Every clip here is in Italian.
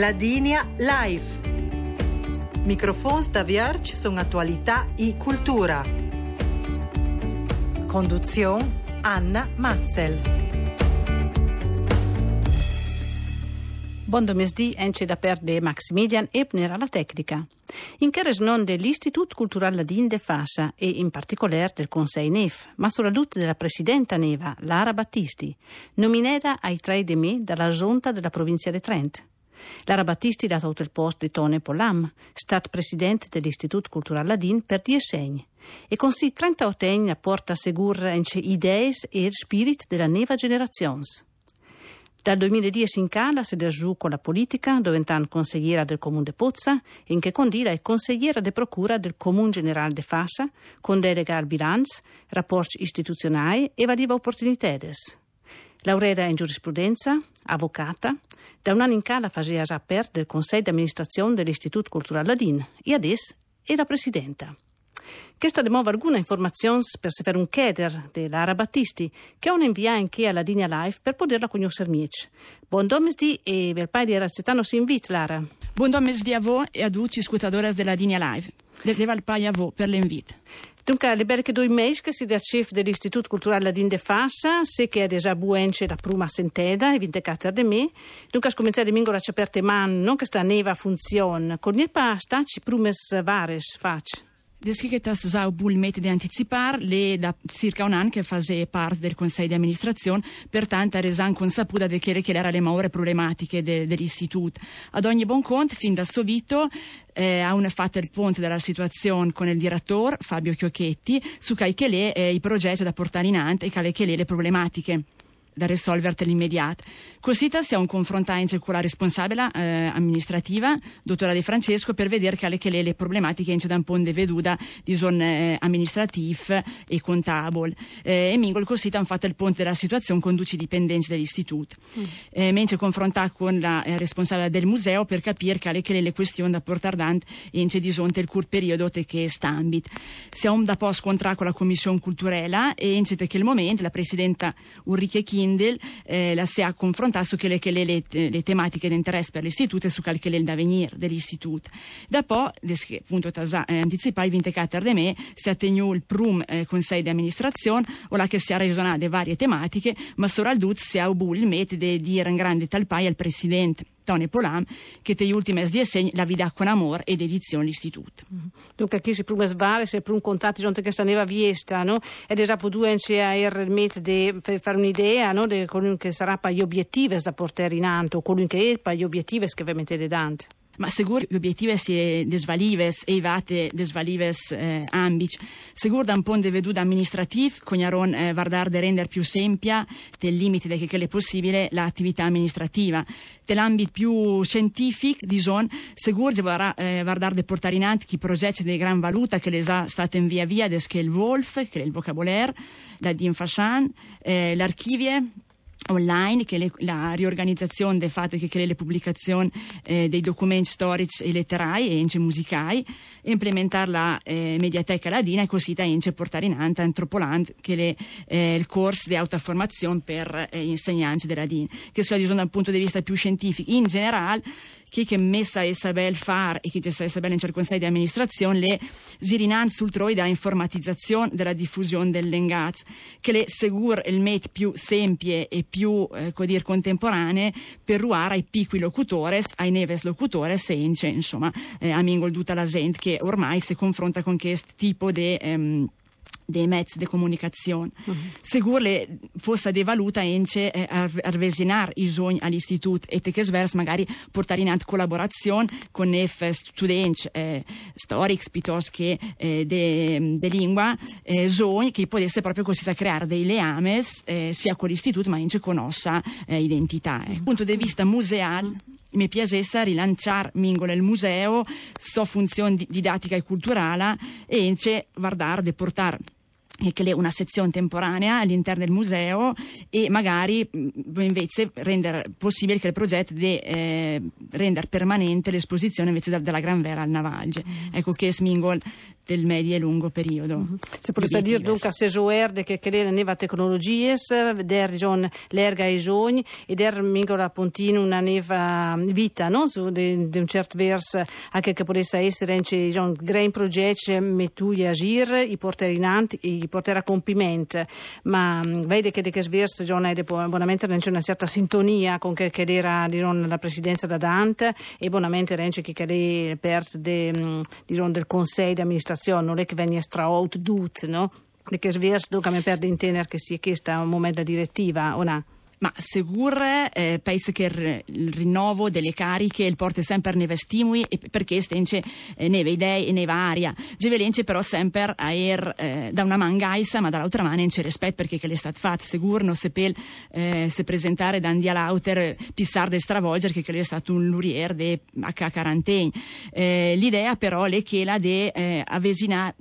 Ladinia Live. Microfons da Vierge sono attualità e cultura. Conduzione Anna Matzel. Buon domesdì, ence da perde Maximilian Ebner alla tecnica. In che non dell'Istitut Cultural Ladin de Fassa e in particolare del Conseil NEF, ma soprattutto della Presidenta Neva, Lara Battisti, nominata ai tre de me dalla Giunta della provincia di Trent. Lara Battisti ha dato il posto di Tone Polam, stat presidente dell'Istitut Cultural Ladin per dieci anni, e con si 38 anni porta a seguire idee e spirito della nuova generazione. Dal 2010 in cala si è giù con la politica, diventando consigliera del Comune de Pozza, in che condila è consigliera de procura del Comune Generale de Fassa, con delega al bilancio, rapporti istituzionali e varie opportunità. Laureata in giurisprudenza, avvocata, da un anno in cala faceva parte del Consiglio di amministrazione dell'Istituto Culturale Ladin e adesso è la presidenta. Questa demova alcune informazioni per se fare un chieder dell'Ara Battisti, che ho inviato anche alla linea live per poterla conoscere meglio. Buon domesdì e per pai di Razzetano si invita, Lara. Buon domesdì a voi e a tutti gli ascoltatori della linea live. Leva il pai a voi per l'invito. Dunque, le belle che due mesi che si da chef dell'Istituto Culturale Ladin de Fassa, se che è già buence la prima senteda, e vindicata da me. Dunque, a cominciare di mingo la aperte man, non che sta neva funzione, con il pasta ci prumes vares faccia. Descrivetas sau bul mette di anticipar, le da circa un anno che fase parte del Consiglio di amministrazione, pertanto ha reso consaputa di che erano le maure problematiche de, dell'istituto. Ad ogni buon conto, fin da subito, eh, ha fatto il ponte della situazione con il direttore Fabio Chiocchetti su che le eh, i progetti da portare in avanti e che le, le problematiche da risolvere nell'immediato. Così siamo confrontati con la responsabile eh, amministrativa, dottora De Francesco, per vedere quali le, le problematiche da un ponte veduta di zone eh, amministrative e contabile. Eh, e Mingol così hanno fatto il ponte della situazione con duci dipendenti dell'istituto. Mm. Eh, mentre confrontato con la eh, responsabile del museo per capire quali le, le questioni da portare avanti in di zonte il curt periodo che stambit. Siamo da poco scontrati con la commissione culturella e in che il momento la presidenta Ulrike Chin Kindle eh, la si ha confrontato su quelle che le, le, le tematiche di interesse per l'istituto e su quelle che le da venire dell'istituto. Dopo, appunto, tasa, eh, anticipai, vinte cater de me, si tenuto il prum eh, consiglio di amministrazione, o la che si ha ragionato varie tematiche, ma solo al dut si ha avuto il metodo di dire in grande talpai al presidente. Tony Polam, che te ultime di segni la vida con amore ed edizione l'istituto. Mm-hmm. Dunque qui si pruma svare, se un contatto giunto che staneva viesta, no? Ed già due il metodo per fare un'idea, no? Di quello che sarà per gli obiettivi da portare in alto, quello che è per gli obiettivi che vi mettete davanti ma segur l'obiettivo è desvalives e vate desvalives eh, ambic. Segur da un po' de veduta amministrativ, cognaron eh, vardar de render più sempia, del limite de che è possibile, l'attività amministrativa. Dell'ambito più scientifico, dison, segur varà, eh, vardar de portare in avanti chi progetti di gran valuta che les ha state in via via, des il Wolf, che è il vocabolaire, la Din Fashan, eh, l'archivie, online, che le, la riorganizzazione del fatto che crea le pubblicazioni eh, dei documenti storici e letterai e ence musicali, implementare la eh, mediateca ladina e così da ence portare in avanti Antropoland, che è eh, il corso di autoformazione per eh, insegnanti della DIN, che si dal punto di vista più scientifico. In generale, chi che messa e sabel far e chi che sa sabel in circonstanze di amministrazione le girinanze sul troi della informatizzazione della diffusione del dell'engaz che le segur il met più sempie e più eh, dire, contemporanee per ruare ai piccoli locutores ai neves locutores e insomma eh, a mingol tutta la gente che ormai si confronta con questo tipo di dei mezzi di comunicazione. Uh-huh. Segur le fosse devaluta ence eh, arvesinar i sogni all'istituto e te che svers magari portare in avanti collaborazione con nef studenti eh, storici piuttosto che eh, de, de lingua eh, sogni che potesse proprio così creare dei leames eh, sia con l'istituto ma ence con nostra eh, identità. Eh. Dal punto di vista museale mi piacesse rilanciare Mingolo il museo, so funzione didattica e culturale e ence guardare, deportare una sezione temporanea all'interno del museo e magari invece rendere possibile che il progetto di eh, rendere permanente l'esposizione invece della Gran Vera al Navalge. Mm. Ecco che smingol del medio e lungo periodo. Mm-hmm. Se potesse dire dunque a Sesuerde che che le neva tecnologie, der John l'erga i sogni e der mingola pontino una neva vita, no? Su di un certo verso anche che potesse essere anche John Grain Project metugli agir i portare in anti, i portare a compimento, ma mm, vede che di che verso John è buonamente c'è una certa sintonia con che, era John, la presidenza da Dante e buonamente c'è che è per de, John, del consiglio di amministrazione situazione non è che venga straordut, no? Perché svers, dunque mi perde in tenere che sia questa un momento direttiva o no? Ma Segur eh, pensa che il rinnovo delle cariche il porta sempre neve stimoli perché stence eh, neve idee e neve aria. Gevelence però sempre a er eh, da una mangaisa ma dall'altra mano non c'è rispetto perché che le stat fatto Segur non se pel eh, se presentare da Andia Lauter pissar de stravolgere che, è stato un lurier de a quarantena. Eh, l'idea però è che la de eh, avesina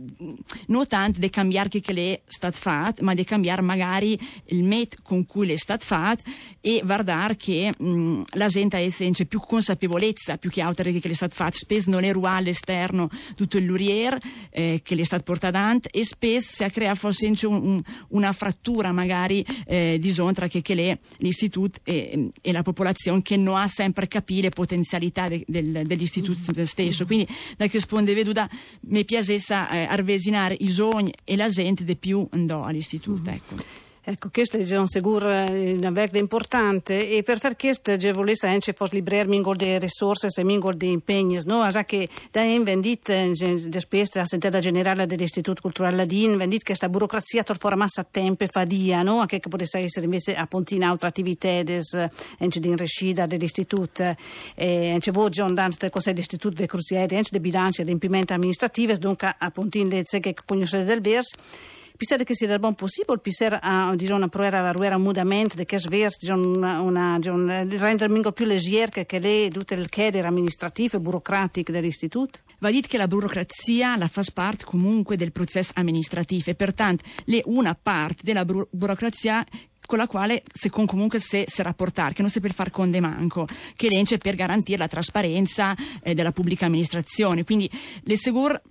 non tanto di cambiare che, le stat fatto ma di cambiare magari il met con cui le stat fatto società e guardare che mh, la gente ha sempre più consapevolezza più che altro che le è stato fatto spesso non è ruolo all'esterno tutto il lurier eh, che le è stato portato avanti e spesso si crea forse un, un, una frattura magari eh, di zona tra che, che le, l'istituto e, e, la popolazione che non ha sempre capito le potenzialità de, del, dell'istituto mm-hmm. stesso quindi da che risponde veduta mi piacesse eh, arvesinare i sogni e la gente di più andò all'istituto mm-hmm. ecco. Ecco, questo è eh, una verde importante e per far questo je volesse anche fos librer mingol de risorse e mingol de impegni, no? Già che da in vendit despeste la sentita generale dell'Istituto Culturale Ladin, vendit che questa burocrazia torpora massa tempo e fadia, no? Anche che potesse essere invece a pontina altre attività des anche di rescida dell'Istituto e anche John Dan del Consiglio dell'Istituto de Cruzieri, anche di bilanci e di impimenti amministrativi, dunque a pontina de che pugno del vers Pensate che sia del buon possibile pensare a diciamo, provare a avere un mutamento di che svers, diciamo, una, una, diciamo, rendermi più leggero che lei tutto il chiedere amministrativo e burocratico dell'istituto? Va detto che la burocrazia la fa parte comunque del processo amministrativo e pertanto è una parte della buro- burocrazia con la quale se con comunque se, se rapportare, che non si per far conde manco, che l'ence per garantire la trasparenza eh, della pubblica amministrazione. Quindi le Segur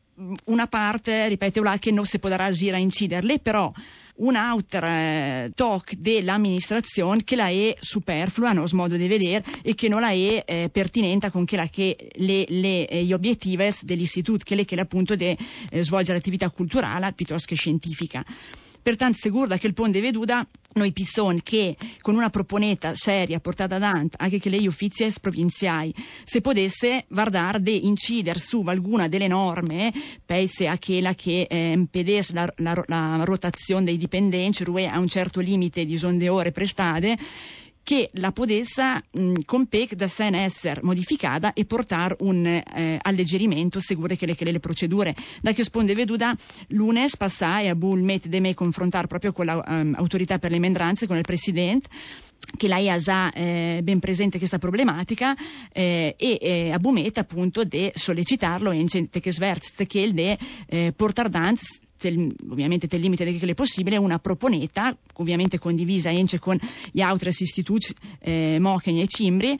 una parte, ripeto, là, che non si potrà agire a inciderle, però un altro eh, talk dell'amministrazione che la è superflua, a nostro modo di vedere, e che non la è eh, pertinente con la che le, le, eh, gli obiettivi dell'istituto, che che appunto di eh, svolgere l'attività culturale piuttosto che scientifica. Pertanto, sicuro che il ponte veduta, noi pisson che con una proponeta seria portata avanti anche che lei uffizi provinciali, se potesse guardare di incidere su alguna delle norme, pensi a quella che eh, impedesse la, la, la, rotazione dei dipendenti, a un certo limite di sonde ore prestate, che la potesse con PEC da sen essere modificata e portare un eh, alleggerimento sicuro che le, che le procedure. Da che sponde veduta lunes passai a Bull met de me confrontare proprio con l'autorità um, per le mendranze, con il Presidente che lei ha già eh, ben presente questa problematica eh, e eh, a Bumeta appunto di sollecitarlo in gente che sverzt che il de eh, portar danz tel, ovviamente nel limite è possibile, una proponeta, ovviamente condivisa anche con gli altri istituti, eh, Mochen e Cimbri,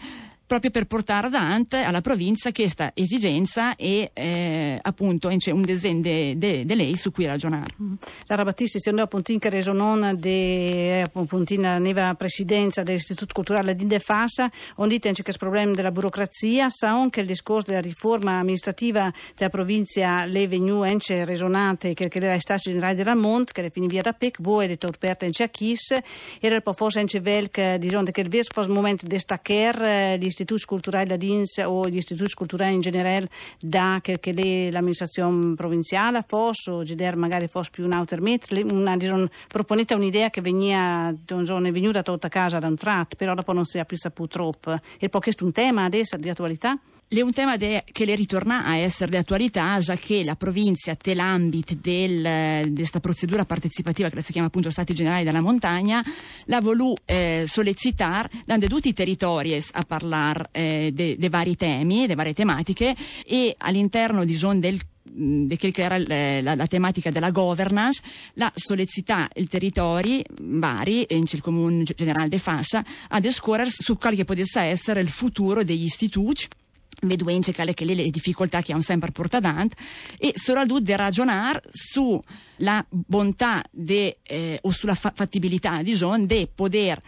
proprio per portare avanti alla provincia questa esigenza e eh, appunto un disegno di de, de lei su cui ragionare. Mm. La Battisti, se noi appunto in reso non di appunto in neva presidenza dell'Istituto Culturale di Defasa, on dite che il problema della burocrazia, sa anche il discorso della riforma amministrativa della provincia le venu ence resonante che era il Stato Generale della Mont, che le finì via da PEC, voi avete aperto in Ciachis, era poi forse anche velk, diciamo che il il momento di staccare eh, istituti culturali da DINS o gli istituti culturali in generale da che, l'amministrazione provinciale fosse o gider magari fosse più un autermet una diciamo, proponete un'idea che veniva è venuta tutta casa da un tratto però dopo non si è più saputo troppo e poi questo è un tema adesso di attualità? È un tema de, che le ritorna a essere di attualità, già che la provincia té l'ambito di questa procedura partecipativa che si chiama appunto Stati Generali della Montagna, l'ha voluto eh, sollecitare, dando tutti i territori a parlare eh, dei vari temi, delle varie tematiche e all'interno di zone del di che era la, la, tematica della governance, la sollecità il territori vari, in il comune generale de Fassa, a discorrere su quale che potesse essere il futuro degli istituti veduenze che le, difficoltà che hanno sempre portato avanti e soprattutto di ragionare sulla bontà de, eh, o sulla fa- fattibilità di poter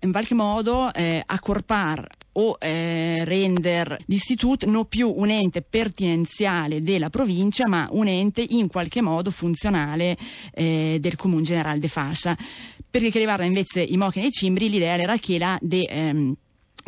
in qualche modo eh, accorpare o eh, rendere l'istituto non più un ente pertinenziale della provincia ma un ente in qualche modo funzionale eh, del comune generale de Fassa perché che riguarda invece i Mochi e i Cimbri l'idea era quella di ehm,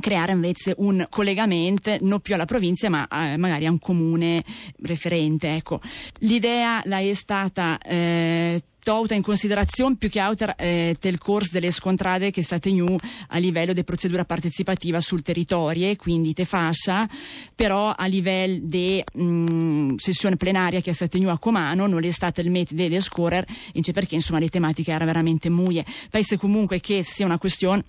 creare invece un collegamento non più alla provincia ma eh, magari a un comune referente. Ecco. L'idea è stata eh, tolta in considerazione più che altro eh, del corso delle scontrade che è stata new a livello di procedura partecipativa sul territorio, quindi te fascia, però a livello di mm, sessione plenaria che è stata new a Comano non è stato il metodo di scorrere, perché insomma le tematiche erano veramente muie. Penso comunque che sia una questione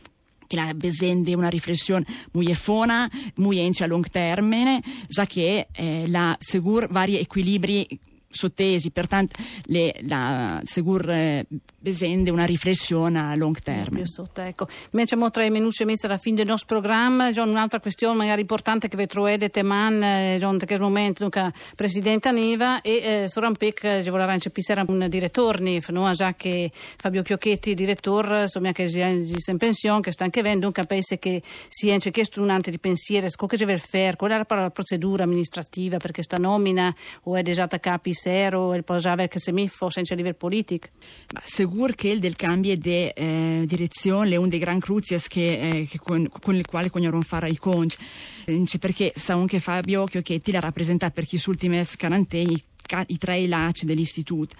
che la besende una riflessione. Molto fona, molto a lungo termine, già che eh, la segur vari equilibri sottesi, pertanto le, la Segur eh, besende una riflessione a long termine. Sotto, ecco. Invece mo tre minuti messa alla fine del nostro programma, John, un'altra questione magari importante che vedrete teman, eh, John, in questo momento, dunque, Presidente Aniva e eh, Sorampec, eh, vuole recepire un direttore, no? già che Fabio Chiocchetti, direttore, insomma, che è in pensione, che sta anche venendo, dunque penso che sia anche questo un ante di pensiero, cosa deve fare, qual è la procedura amministrativa per questa nomina o è già capi zero e poi avere che se mi fosse senza livello politico? Ma sicuro che il del cambio di eh, direzione è uno dei gran cruzies che, eh, che con, con, il quale cognarono fare i conci. Perché sa anche Fabio Chiocchetti la rappresenta per chi su ultime scarante i, tre laci dell'istituto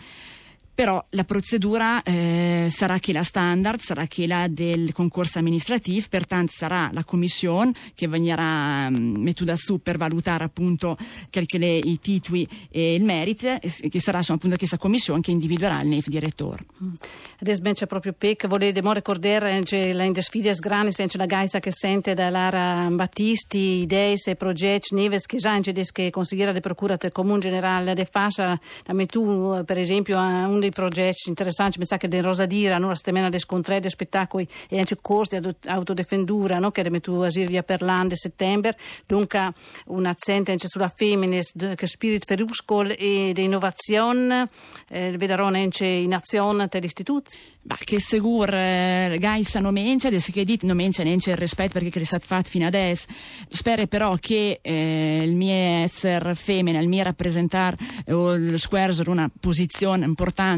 però la procedura eh, sarà quella standard, sarà quella del concorso amministrativo, pertanto sarà la commissione che verrà um, mettuta su per valutare appunto le, i titoli e il merito, che sarà insomma, appunto questa commissione che individuerà il NEF direttore. Mm. Adesso c'è proprio PEC, volete ricordare che la sfide grandi, senza la gaisa che sente da Lara Battisti, idee e progetti, neves che già che consigliera di procura del comune generale de Fassa, la metù per esempio a un dei progetti interessanti, mi sa che in Rosadira, no? dei scontri, dei spettacoli e anche corsi di autodefendura, no? che remettu a Silvia per l'anno settembre, dunque un accento anche sulla femmine, che spirito feruscol e di innovazione, eh, vedrò anche in azione dell'istituto. Bah, che sicuro eh, Gaisa non mencia, adesso che dite non mencia neanche il rispetto perché è stato fatto fino adesso. Spero però che eh, il mio essere femmina, il mio rappresentare eh, o il square una posizione importante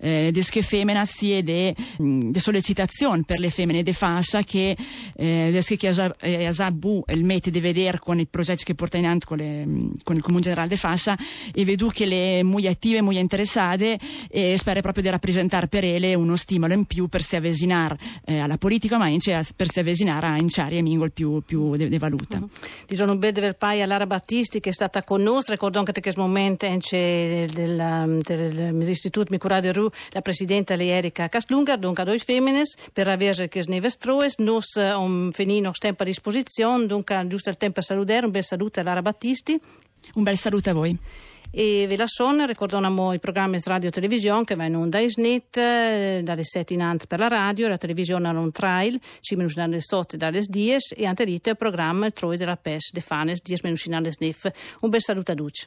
eh, di che femmina sia di sollecitazione per le femmine di fascia che eh, che ha bu il mette di vedere con i progetti che porta in avanti con, le, con il Comune Generale di Fascia e vedo che le molto attive, molto interessate e spero proprio di rappresentare per ele uno stimolo in più per si avvicinare eh, alla politica, ma anche per si avvicinare a Inciari e Mingol più, più de, de valuta. Uh-huh. Dicono un bel del pai a Lara Battisti che è stata con noi, ricordo anche che questo momento del, dell'Istituto Micura de Ru, la presidenta Erika Castlunga, dunque a due femines, per avere che sneve stroes, nos um, finino tempo a disposizione, dunque giusto il tempo per salutare, un bel saluto a Lara Battisti. Un bel saluto a voi. E ve la son ricordiamo i programmi radio e televisione che vanno in onda in snit eh, dalle 7 in ant per la radio la televisione un trail 5 minuti dalle 8 dalle 10 e anterite il programma Troi della PES de Fanes 10 minuti dalle SNIF un bel saluto a tutti